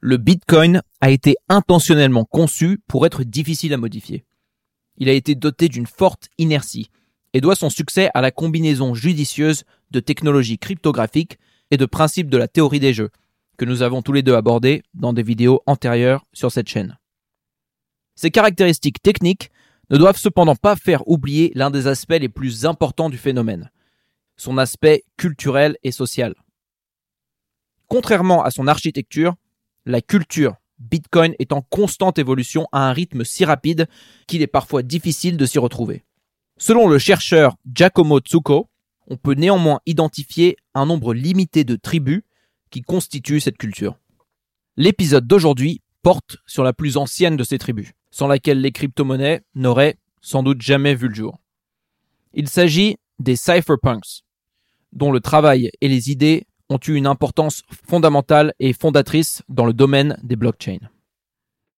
Le Bitcoin a été intentionnellement conçu pour être difficile à modifier. Il a été doté d'une forte inertie et doit son succès à la combinaison judicieuse de technologies cryptographiques et de principes de la théorie des jeux, que nous avons tous les deux abordés dans des vidéos antérieures sur cette chaîne. Ces caractéristiques techniques ne doivent cependant pas faire oublier l'un des aspects les plus importants du phénomène, son aspect culturel et social. Contrairement à son architecture, la culture Bitcoin est en constante évolution à un rythme si rapide qu'il est parfois difficile de s'y retrouver. Selon le chercheur Giacomo Tsuko, on peut néanmoins identifier un nombre limité de tribus qui constituent cette culture. L'épisode d'aujourd'hui porte sur la plus ancienne de ces tribus, sans laquelle les crypto-monnaies n'auraient sans doute jamais vu le jour. Il s'agit des cypherpunks, dont le travail et les idées ont eu une importance fondamentale et fondatrice dans le domaine des blockchains.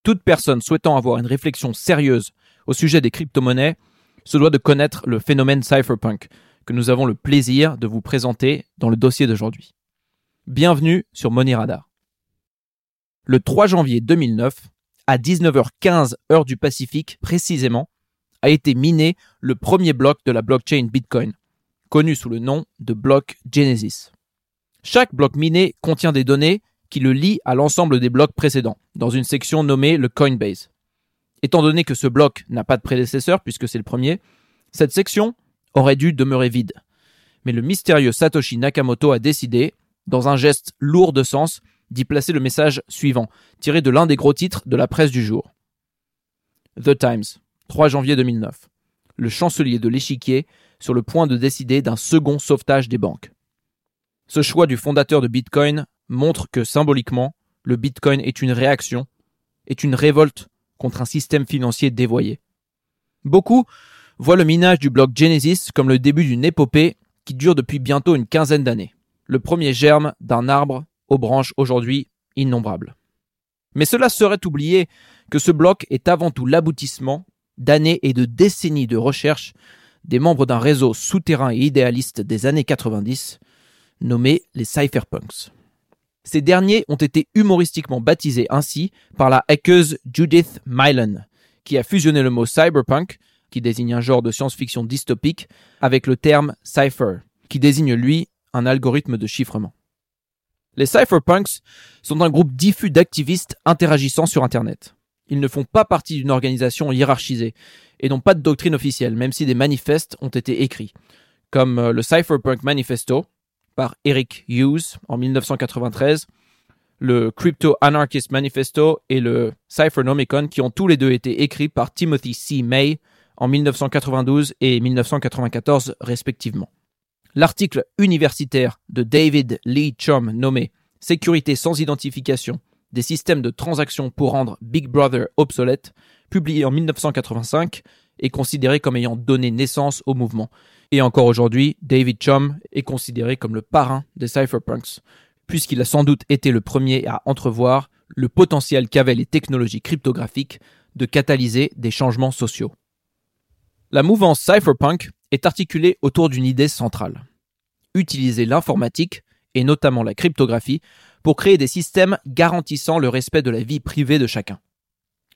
Toute personne souhaitant avoir une réflexion sérieuse au sujet des crypto-monnaies se doit de connaître le phénomène cypherpunk que nous avons le plaisir de vous présenter dans le dossier d'aujourd'hui. Bienvenue sur Money Radar. Le 3 janvier 2009, à 19h15 heure du Pacifique précisément, a été miné le premier bloc de la blockchain Bitcoin, connu sous le nom de bloc Genesis. Chaque bloc miné contient des données qui le lient à l'ensemble des blocs précédents, dans une section nommée le Coinbase. Étant donné que ce bloc n'a pas de prédécesseur, puisque c'est le premier, cette section aurait dû demeurer vide. Mais le mystérieux Satoshi Nakamoto a décidé, dans un geste lourd de sens, d'y placer le message suivant, tiré de l'un des gros titres de la presse du jour. The Times, 3 janvier 2009. Le chancelier de l'échiquier sur le point de décider d'un second sauvetage des banques. Ce choix du fondateur de Bitcoin montre que symboliquement, le Bitcoin est une réaction, est une révolte contre un système financier dévoyé. Beaucoup voient le minage du bloc Genesis comme le début d'une épopée qui dure depuis bientôt une quinzaine d'années, le premier germe d'un arbre aux branches aujourd'hui innombrables. Mais cela serait oublier que ce bloc est avant tout l'aboutissement d'années et de décennies de recherche des membres d'un réseau souterrain et idéaliste des années 90 nommés les cypherpunks. Ces derniers ont été humoristiquement baptisés ainsi par la hackeuse Judith Mylan, qui a fusionné le mot cyberpunk, qui désigne un genre de science-fiction dystopique, avec le terme cipher, qui désigne lui un algorithme de chiffrement. Les cypherpunks sont un groupe diffus d'activistes interagissant sur Internet. Ils ne font pas partie d'une organisation hiérarchisée et n'ont pas de doctrine officielle, même si des manifestes ont été écrits, comme euh, le Cypherpunk Manifesto, par Eric Hughes en 1993, le Crypto Anarchist Manifesto et le Cyphernomicon qui ont tous les deux été écrits par Timothy C. May en 1992 et 1994 respectivement. L'article universitaire de David Lee Chum nommé Sécurité sans identification des systèmes de transactions pour rendre Big Brother obsolète, publié en 1985, est considéré comme ayant donné naissance au mouvement et encore aujourd'hui, David Chum est considéré comme le parrain des cypherpunks, puisqu'il a sans doute été le premier à entrevoir le potentiel qu'avaient les technologies cryptographiques de catalyser des changements sociaux. La mouvance cypherpunk est articulée autour d'une idée centrale. Utiliser l'informatique, et notamment la cryptographie, pour créer des systèmes garantissant le respect de la vie privée de chacun.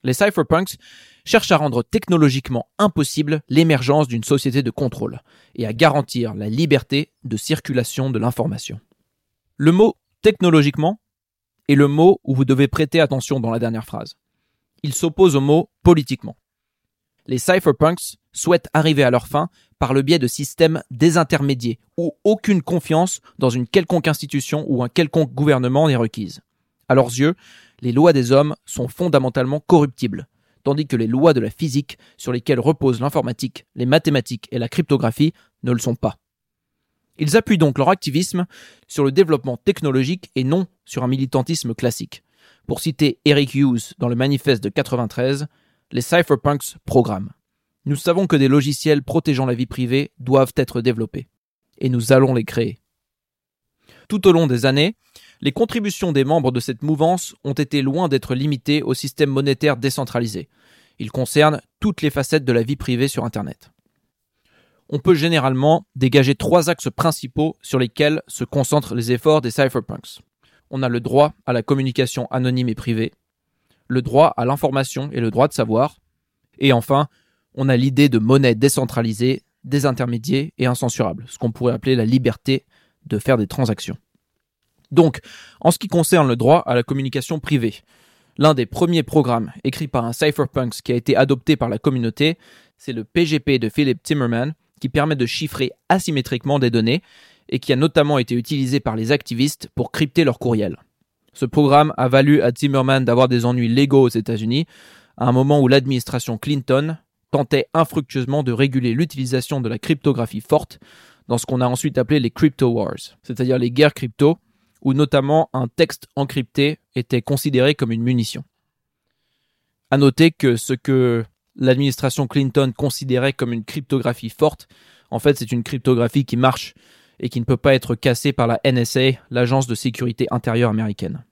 Les cypherpunks cherche à rendre technologiquement impossible l'émergence d'une société de contrôle et à garantir la liberté de circulation de l'information. Le mot technologiquement est le mot où vous devez prêter attention dans la dernière phrase. Il s'oppose au mot politiquement. Les cypherpunks souhaitent arriver à leur fin par le biais de systèmes désintermédiés où aucune confiance dans une quelconque institution ou un quelconque gouvernement n'est requise. À leurs yeux, les lois des hommes sont fondamentalement corruptibles tandis que les lois de la physique sur lesquelles reposent l'informatique, les mathématiques et la cryptographie ne le sont pas. Ils appuient donc leur activisme sur le développement technologique et non sur un militantisme classique. Pour citer Eric Hughes dans le manifeste de 93, les cypherpunks programment. Nous savons que des logiciels protégeant la vie privée doivent être développés. Et nous allons les créer. Tout au long des années, les contributions des membres de cette mouvance ont été loin d'être limitées au système monétaire décentralisé. Ils concernent toutes les facettes de la vie privée sur Internet. On peut généralement dégager trois axes principaux sur lesquels se concentrent les efforts des cypherpunks. on a le droit à la communication anonyme et privée, le droit à l'information et le droit de savoir, et enfin, on a l'idée de monnaie décentralisée, désintermédiée et incensurable, ce qu'on pourrait appeler la liberté de faire des transactions. Donc, en ce qui concerne le droit à la communication privée, l'un des premiers programmes écrits par un cypherpunks qui a été adopté par la communauté, c'est le PGP de Philip Timmerman, qui permet de chiffrer asymétriquement des données et qui a notamment été utilisé par les activistes pour crypter leurs courriels. Ce programme a valu à Zimmerman d'avoir des ennuis légaux aux États-Unis, à un moment où l'administration Clinton tentait infructueusement de réguler l'utilisation de la cryptographie forte dans ce qu'on a ensuite appelé les crypto wars, c'est-à-dire les guerres crypto, où notamment un texte encrypté était considéré comme une munition. À noter que ce que l'administration Clinton considérait comme une cryptographie forte, en fait c'est une cryptographie qui marche et qui ne peut pas être cassée par la NSA, l'agence de sécurité intérieure américaine.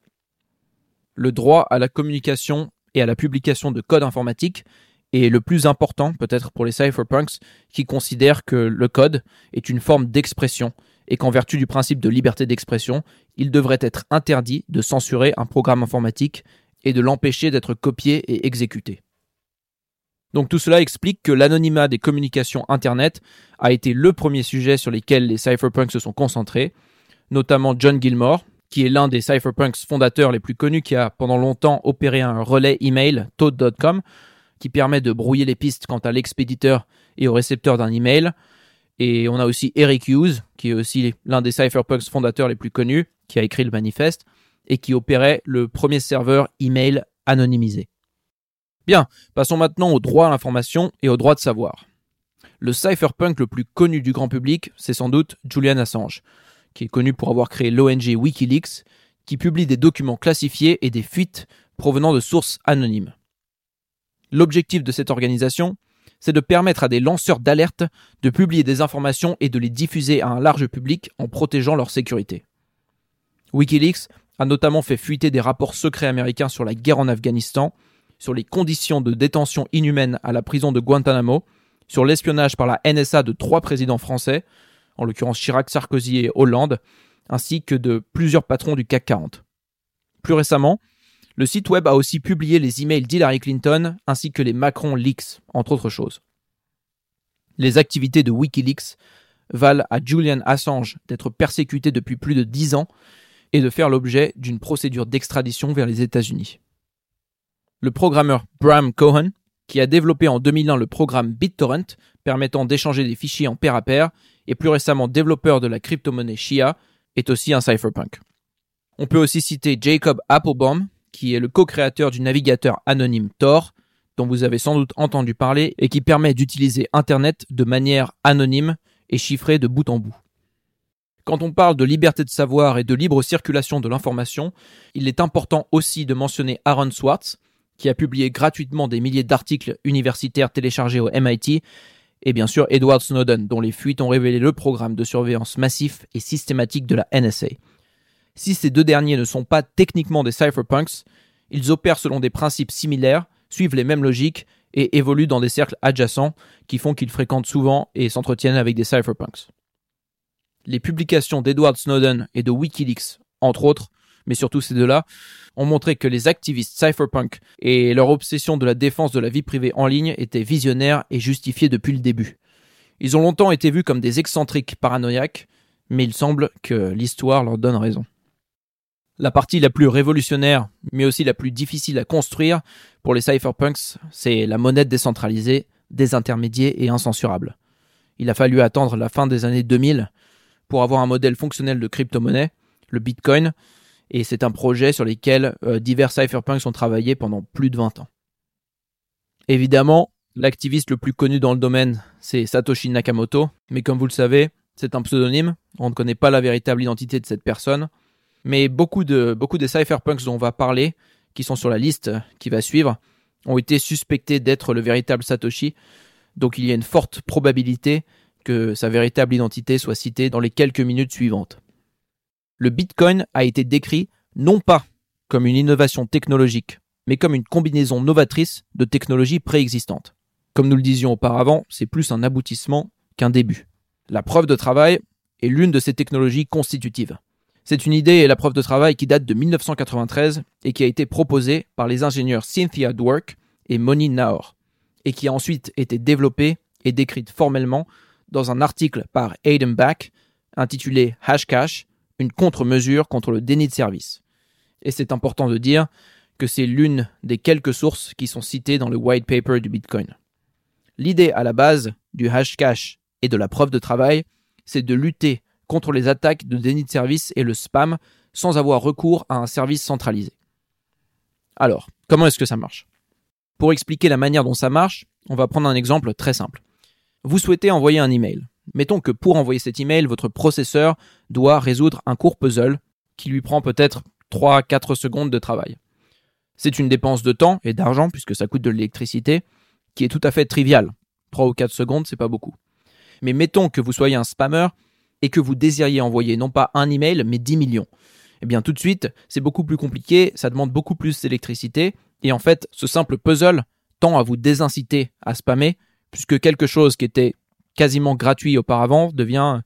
Le droit à la communication et à la publication de code informatique est le plus important peut-être pour les cypherpunks qui considèrent que le code est une forme d'expression et qu'en vertu du principe de liberté d'expression, il devrait être interdit de censurer un programme informatique et de l'empêcher d'être copié et exécuté. Donc tout cela explique que l'anonymat des communications Internet a été le premier sujet sur lequel les cypherpunks se sont concentrés, notamment John Gilmore, qui est l'un des cypherpunks fondateurs les plus connus, qui a pendant longtemps opéré un relais email, Toad.com, qui permet de brouiller les pistes quant à l'expéditeur et au récepteur d'un email. Et on a aussi Eric Hughes, qui est aussi l'un des cypherpunks fondateurs les plus connus, qui a écrit le manifeste, et qui opérait le premier serveur email anonymisé. Bien, passons maintenant au droit à l'information et au droit de savoir. Le cypherpunk le plus connu du grand public, c'est sans doute Julian Assange, qui est connu pour avoir créé l'ONG Wikileaks, qui publie des documents classifiés et des fuites provenant de sources anonymes. L'objectif de cette organisation, c'est de permettre à des lanceurs d'alerte de publier des informations et de les diffuser à un large public en protégeant leur sécurité. Wikileaks a notamment fait fuiter des rapports secrets américains sur la guerre en Afghanistan sur les conditions de détention inhumaines à la prison de Guantanamo, sur l'espionnage par la NSA de trois présidents français, en l'occurrence Chirac, Sarkozy et Hollande, ainsi que de plusieurs patrons du CAC 40. Plus récemment, le site web a aussi publié les emails d'Hillary Clinton ainsi que les Macron Leaks, entre autres choses. Les activités de Wikileaks valent à Julian Assange d'être persécuté depuis plus de dix ans et de faire l'objet d'une procédure d'extradition vers les États-Unis le programmeur Bram Cohen, qui a développé en 2001 le programme BitTorrent, permettant d'échanger des fichiers en pair à pair, et plus récemment développeur de la crypto-monnaie Shia, est aussi un cypherpunk. On peut aussi citer Jacob Applebaum, qui est le co-créateur du navigateur anonyme Tor, dont vous avez sans doute entendu parler, et qui permet d'utiliser Internet de manière anonyme et chiffrée de bout en bout. Quand on parle de liberté de savoir et de libre circulation de l'information, il est important aussi de mentionner Aaron Swartz, qui a publié gratuitement des milliers d'articles universitaires téléchargés au MIT, et bien sûr Edward Snowden, dont les fuites ont révélé le programme de surveillance massif et systématique de la NSA. Si ces deux derniers ne sont pas techniquement des cypherpunks, ils opèrent selon des principes similaires, suivent les mêmes logiques et évoluent dans des cercles adjacents qui font qu'ils fréquentent souvent et s'entretiennent avec des cypherpunks. Les publications d'Edward Snowden et de Wikileaks, entre autres, mais surtout ces deux-là, ont montré que les activistes cypherpunk et leur obsession de la défense de la vie privée en ligne étaient visionnaires et justifiés depuis le début. Ils ont longtemps été vus comme des excentriques paranoïaques, mais il semble que l'histoire leur donne raison. La partie la plus révolutionnaire, mais aussi la plus difficile à construire pour les cypherpunks, c'est la monnaie décentralisée, désintermédiée et incensurable. Il a fallu attendre la fin des années 2000 pour avoir un modèle fonctionnel de crypto-monnaie, le Bitcoin, et c'est un projet sur lequel euh, divers cypherpunks ont travaillé pendant plus de 20 ans. Évidemment, l'activiste le plus connu dans le domaine, c'est Satoshi Nakamoto, mais comme vous le savez, c'est un pseudonyme, on ne connaît pas la véritable identité de cette personne, mais beaucoup, de, des cypherpunks dont on va parler, qui sont sur la liste qui va suivre, ont été suspectés d'être le véritable Satoshi, donc il y a une forte probabilité que sa véritable identité soit citée dans les quelques minutes suivantes le Bitcoin a été décrit non pas comme une innovation technologique, mais comme une combinaison novatrice de technologies préexistantes. Comme nous le disions auparavant, c'est plus un aboutissement qu'un début. La preuve de travail est l'une de ces technologies constitutives. C'est une idée et la preuve de travail qui date de 1993 et qui a été proposée par les ingénieurs Cynthia Dwork et Moni Naor, et qui a ensuite été développée et décrite formellement dans un article par Aidan Back intitulé Hashcash, une contre-mesure contre le déni de service. Et c'est important de dire que c'est l'une des quelques sources qui sont citées dans le white paper du Bitcoin. L'idée à la base du hashcash et de la preuve de travail, c'est de lutter contre les attaques de déni de service et le spam sans avoir recours à un service centralisé. Alors, comment est-ce que ça marche? Pour expliquer la manière dont ça marche, on va prendre un exemple très simple. Vous souhaitez envoyer un email. Mettons que pour envoyer cet email, votre processeur doit résoudre un court puzzle qui lui prend peut-être 3-4 secondes de travail. C'est une dépense de temps et d'argent, puisque ça coûte de l'électricité, qui est tout à fait triviale. 3 ou 4 secondes, c'est pas beaucoup. Mais mettons que vous soyez un spammer et que vous désiriez envoyer non pas un email, mais 10 millions. Eh bien, tout de suite, c'est beaucoup plus compliqué, ça demande beaucoup plus d'électricité, et en fait, ce simple puzzle tend à vous désinciter à spammer, puisque quelque chose qui était quasiment gratuit auparavant devient,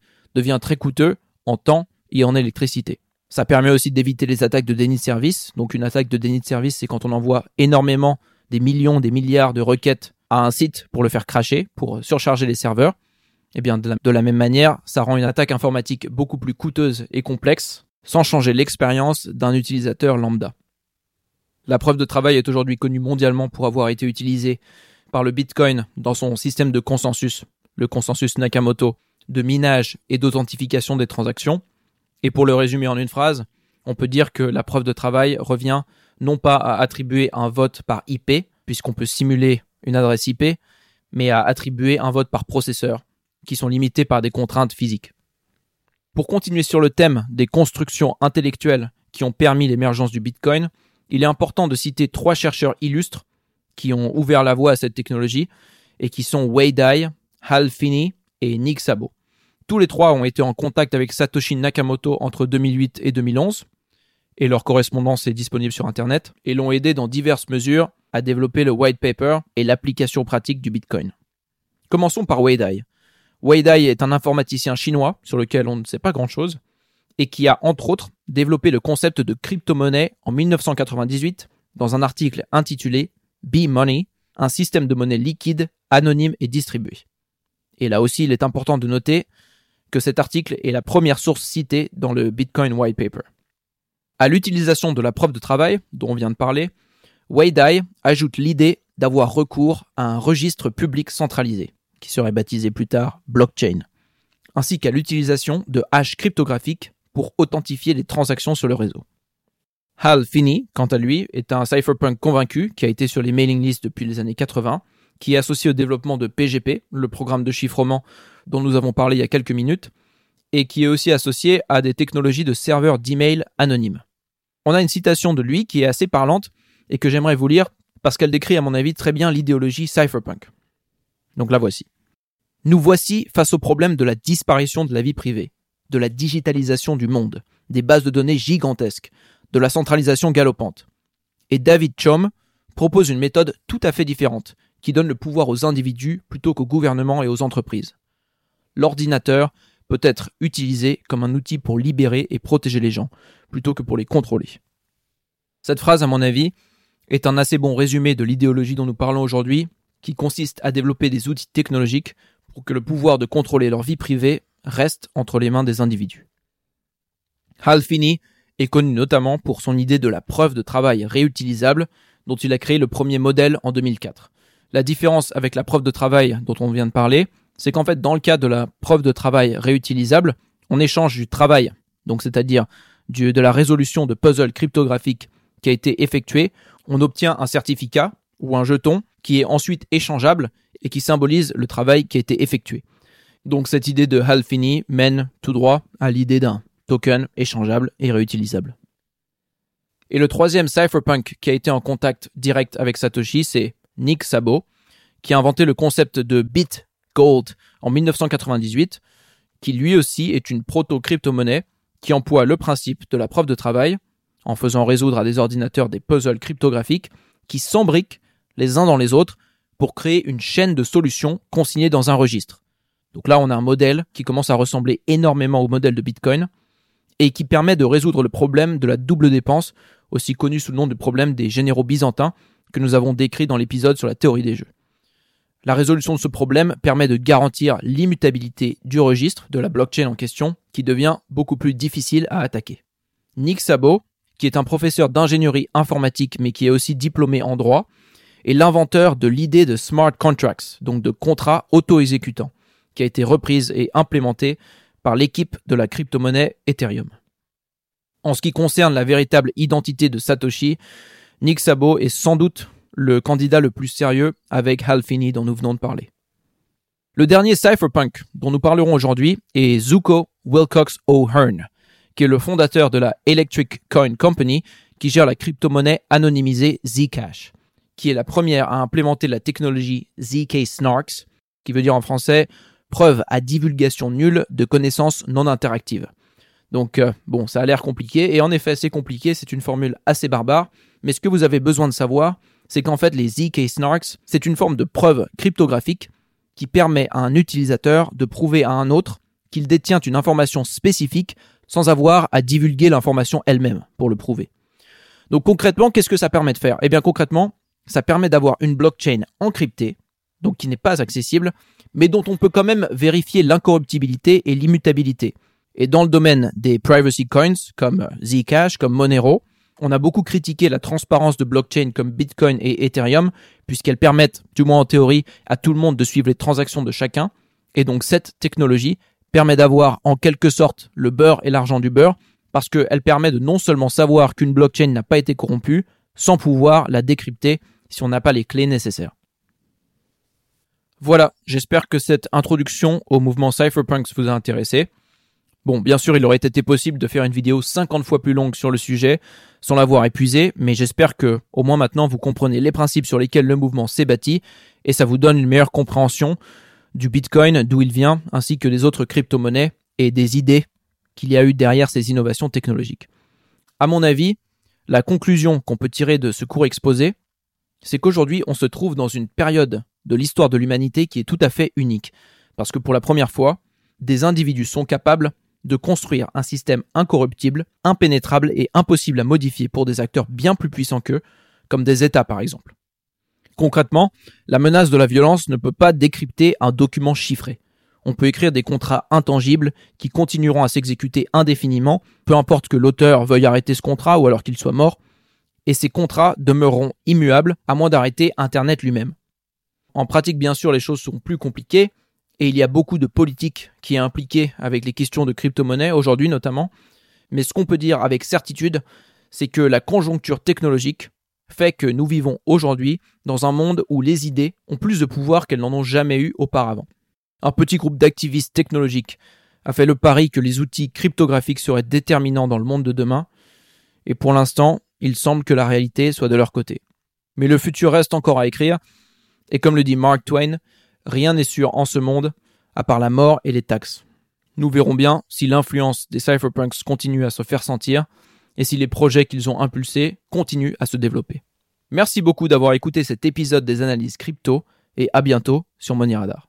très coûteux en temps et en électricité. Ça permet aussi d'éviter les attaques de déni de service. Donc une attaque de déni de service, c'est quand on envoie énormément, des millions, des milliards de requêtes à un site pour le faire cracher, pour surcharger les serveurs. Eh bien, de la, même manière, ça rend une attaque informatique beaucoup plus coûteuse et complexe, sans changer l'expérience d'un utilisateur lambda. La preuve de travail est aujourd'hui connue mondialement pour avoir été utilisée par le Bitcoin dans son système de consensus, le consensus Nakamoto, de minage et d'authentification des transactions, et pour le résumer en une phrase, on peut dire que la preuve de travail revient non pas à attribuer un vote par IP, puisqu'on peut simuler une adresse IP, mais à attribuer un vote par processeur, qui sont limités par des contraintes physiques. Pour continuer sur le thème des constructions intellectuelles qui ont permis l'émergence du Bitcoin, il est important de citer trois chercheurs illustres qui ont ouvert la voie à cette technologie et qui sont Wei Dai, Hal Finney et Nick Szabo. Tous les trois ont été en contact avec Satoshi Nakamoto entre 2008 et 2011, et leur correspondance est disponible sur Internet, et l'ont aidé dans diverses mesures à développer le white paper et l'application pratique du Bitcoin. Commençons par Wei Dai. Wei Dai est un informaticien chinois sur lequel on ne sait pas grand-chose, et qui a entre autres développé le concept de crypto-monnaie en 1998 dans un article intitulé B-Money, un système de monnaie liquide, anonyme et distribué. Et là aussi, il est important de noter que cet article est la première source citée dans le Bitcoin White Paper. À l'utilisation de la preuve de travail, dont on vient de parler, Wei Dai ajoute l'idée d'avoir recours à un registre public centralisé, qui serait baptisé plus tard blockchain, ainsi qu'à l'utilisation de hashes cryptographiques pour authentifier les transactions sur le réseau. Hal Finney, quant à lui, est un cypherpunk convaincu qui a été sur les mailing lists depuis les années 80, qui est associé au développement de PGP, le programme de chiffrement dont nous avons parlé il y a quelques minutes, et qui est aussi associé à des technologies de serveurs d'email anonymes. On a une citation de lui qui est assez parlante et que j'aimerais vous lire parce qu'elle décrit à mon avis très bien l'idéologie cypherpunk. Donc la voici. Nous voici face au problème de la disparition de la vie privée, de la digitalisation du monde, des bases de données gigantesques, de la centralisation galopante. Et David Chom propose une méthode tout à fait différente, qui donne le pouvoir aux individus plutôt qu'aux gouvernements et aux entreprises l'ordinateur peut être utilisé comme un outil pour libérer et protéger les gens, plutôt que pour les contrôler. Cette phrase, à mon avis, est un assez bon résumé de l'idéologie dont nous parlons aujourd'hui, qui consiste à développer des outils technologiques pour que le pouvoir de contrôler leur vie privée reste entre les mains des individus. Hal Finney est connu notamment pour son idée de la preuve de travail réutilisable, dont il a créé le premier modèle en 2004. La différence avec la preuve de travail dont on vient de parler, c'est qu'en fait, dans le cas de la preuve de travail réutilisable, on échange du travail, donc c'est-à-dire de la résolution de puzzles cryptographiques qui a été effectué, on obtient un certificat ou un jeton qui est ensuite échangeable et qui symbolise le travail qui a été effectué. Donc cette idée de Hal Finney mène tout droit à l'idée d'un token échangeable et réutilisable. Et le troisième cypherpunk qui a été en contact direct avec Satoshi, c'est Nick Szabo, qui a inventé le concept de bit Gold en 1998, qui lui aussi est une proto-crypto-monnaie qui emploie le principe de la preuve de travail en faisant résoudre à des ordinateurs des puzzles cryptographiques qui s'embriquent les uns dans les autres pour créer une chaîne de solutions consignées dans un registre. Donc là, on a un modèle qui commence à ressembler énormément au modèle de Bitcoin et qui permet de résoudre le problème de la double dépense, aussi connu sous le nom du problème des généraux byzantins, que nous avons décrit dans l'épisode sur la théorie des jeux. La résolution de ce problème permet de garantir l'immutabilité du registre de la blockchain en question, qui devient beaucoup plus difficile à attaquer. Nick Szabo, qui est un professeur d'ingénierie informatique mais qui est aussi diplômé en droit, est l'inventeur de l'idée de smart contracts, donc de contrats auto-exécutants, qui a été reprise et implémentée par l'équipe de la crypto-monnaie Ethereum. En ce qui concerne la véritable identité de Satoshi, Nick Szabo est sans doute le candidat le plus sérieux avec Hal Finney dont nous venons de parler. Le dernier cypherpunk dont nous parlerons aujourd'hui est Zuko Wilcox O'Hearn, qui est le fondateur de la Electric Coin Company qui gère la crypto-monnaie anonymisée Zcash, qui est la première à implémenter la technologie ZK Snarks, qui veut dire en français preuve à divulgation nulle de connaissances non interactives. Donc euh, bon, ça a l'air compliqué, et en effet c'est compliqué, c'est une formule assez barbare, mais ce que vous avez besoin de savoir, c'est qu'en fait les ZK Snarks, c'est une forme de preuve cryptographique qui permet à un utilisateur de prouver à un autre qu'il détient une information spécifique sans avoir à divulguer l'information elle-même pour le prouver. Donc concrètement, qu'est-ce que ça permet de faire? Eh bien concrètement, ça permet d'avoir une blockchain encryptée, donc qui n'est pas accessible, mais dont on peut quand même vérifier l'incorruptibilité et l'immutabilité. Et dans le domaine des privacy coins, comme Zcash, comme Monero, on a beaucoup critiqué la transparence de blockchain comme Bitcoin et Ethereum, puisqu'elles permettent, du moins en théorie, à tout le monde de suivre les transactions de chacun. Et donc cette technologie permet d'avoir en quelque sorte le beurre et l'argent du beurre, parce qu'elle permet de non seulement savoir qu'une blockchain n'a pas été corrompue, sans pouvoir la décrypter si on n'a pas les clés nécessaires. Voilà, j'espère que cette introduction au mouvement Cypherpunks vous a intéressé. Bon, bien sûr, il aurait été possible de faire une vidéo 50 fois plus longue sur le sujet, sans l'avoir épuisé, mais j'espère que, au moins maintenant, vous comprenez les principes sur lesquels le mouvement s'est bâti, et ça vous donne une meilleure compréhension du Bitcoin, d'où il vient, ainsi que des autres crypto-monnaies, et des idées qu'il y a eu derrière ces innovations technologiques. À mon avis, la conclusion qu'on peut tirer de ce cours exposé, c'est qu'aujourd'hui, on se trouve dans une période de l'histoire de l'humanité qui est tout à fait unique, parce que pour la première fois, des individus sont capables de construire un système incorruptible, impénétrable et impossible à modifier pour des acteurs bien plus puissants qu'eux, comme des États par exemple. Concrètement, la menace de la violence ne peut pas décrypter un document chiffré. On peut écrire des contrats intangibles qui continueront à s'exécuter indéfiniment, peu importe que l'auteur veuille arrêter ce contrat ou alors qu'il soit mort, et ces contrats demeureront immuables à moins d'arrêter Internet lui-même. En pratique, bien sûr, les choses sont plus compliquées, et il y a beaucoup de politique qui est impliquée avec les questions de crypto-monnaie aujourd'hui notamment. Mais ce qu'on peut dire avec certitude, c'est que la conjoncture technologique fait que nous vivons aujourd'hui dans un monde où les idées ont plus de pouvoir qu'elles n'en ont jamais eu auparavant. Un petit groupe d'activistes technologiques a fait le pari que les outils cryptographiques seraient déterminants dans le monde de demain, et pour l'instant, il semble que la réalité soit de leur côté. Mais le futur reste encore à écrire, et comme le dit Mark Twain, Rien n'est sûr en ce monde, à part la mort et les taxes. Nous verrons bien si l'influence des cypherpunks continue à se faire sentir et si les projets qu'ils ont impulsés continuent à se développer. Merci beaucoup d'avoir écouté cet épisode des analyses crypto et à bientôt sur Money Radar.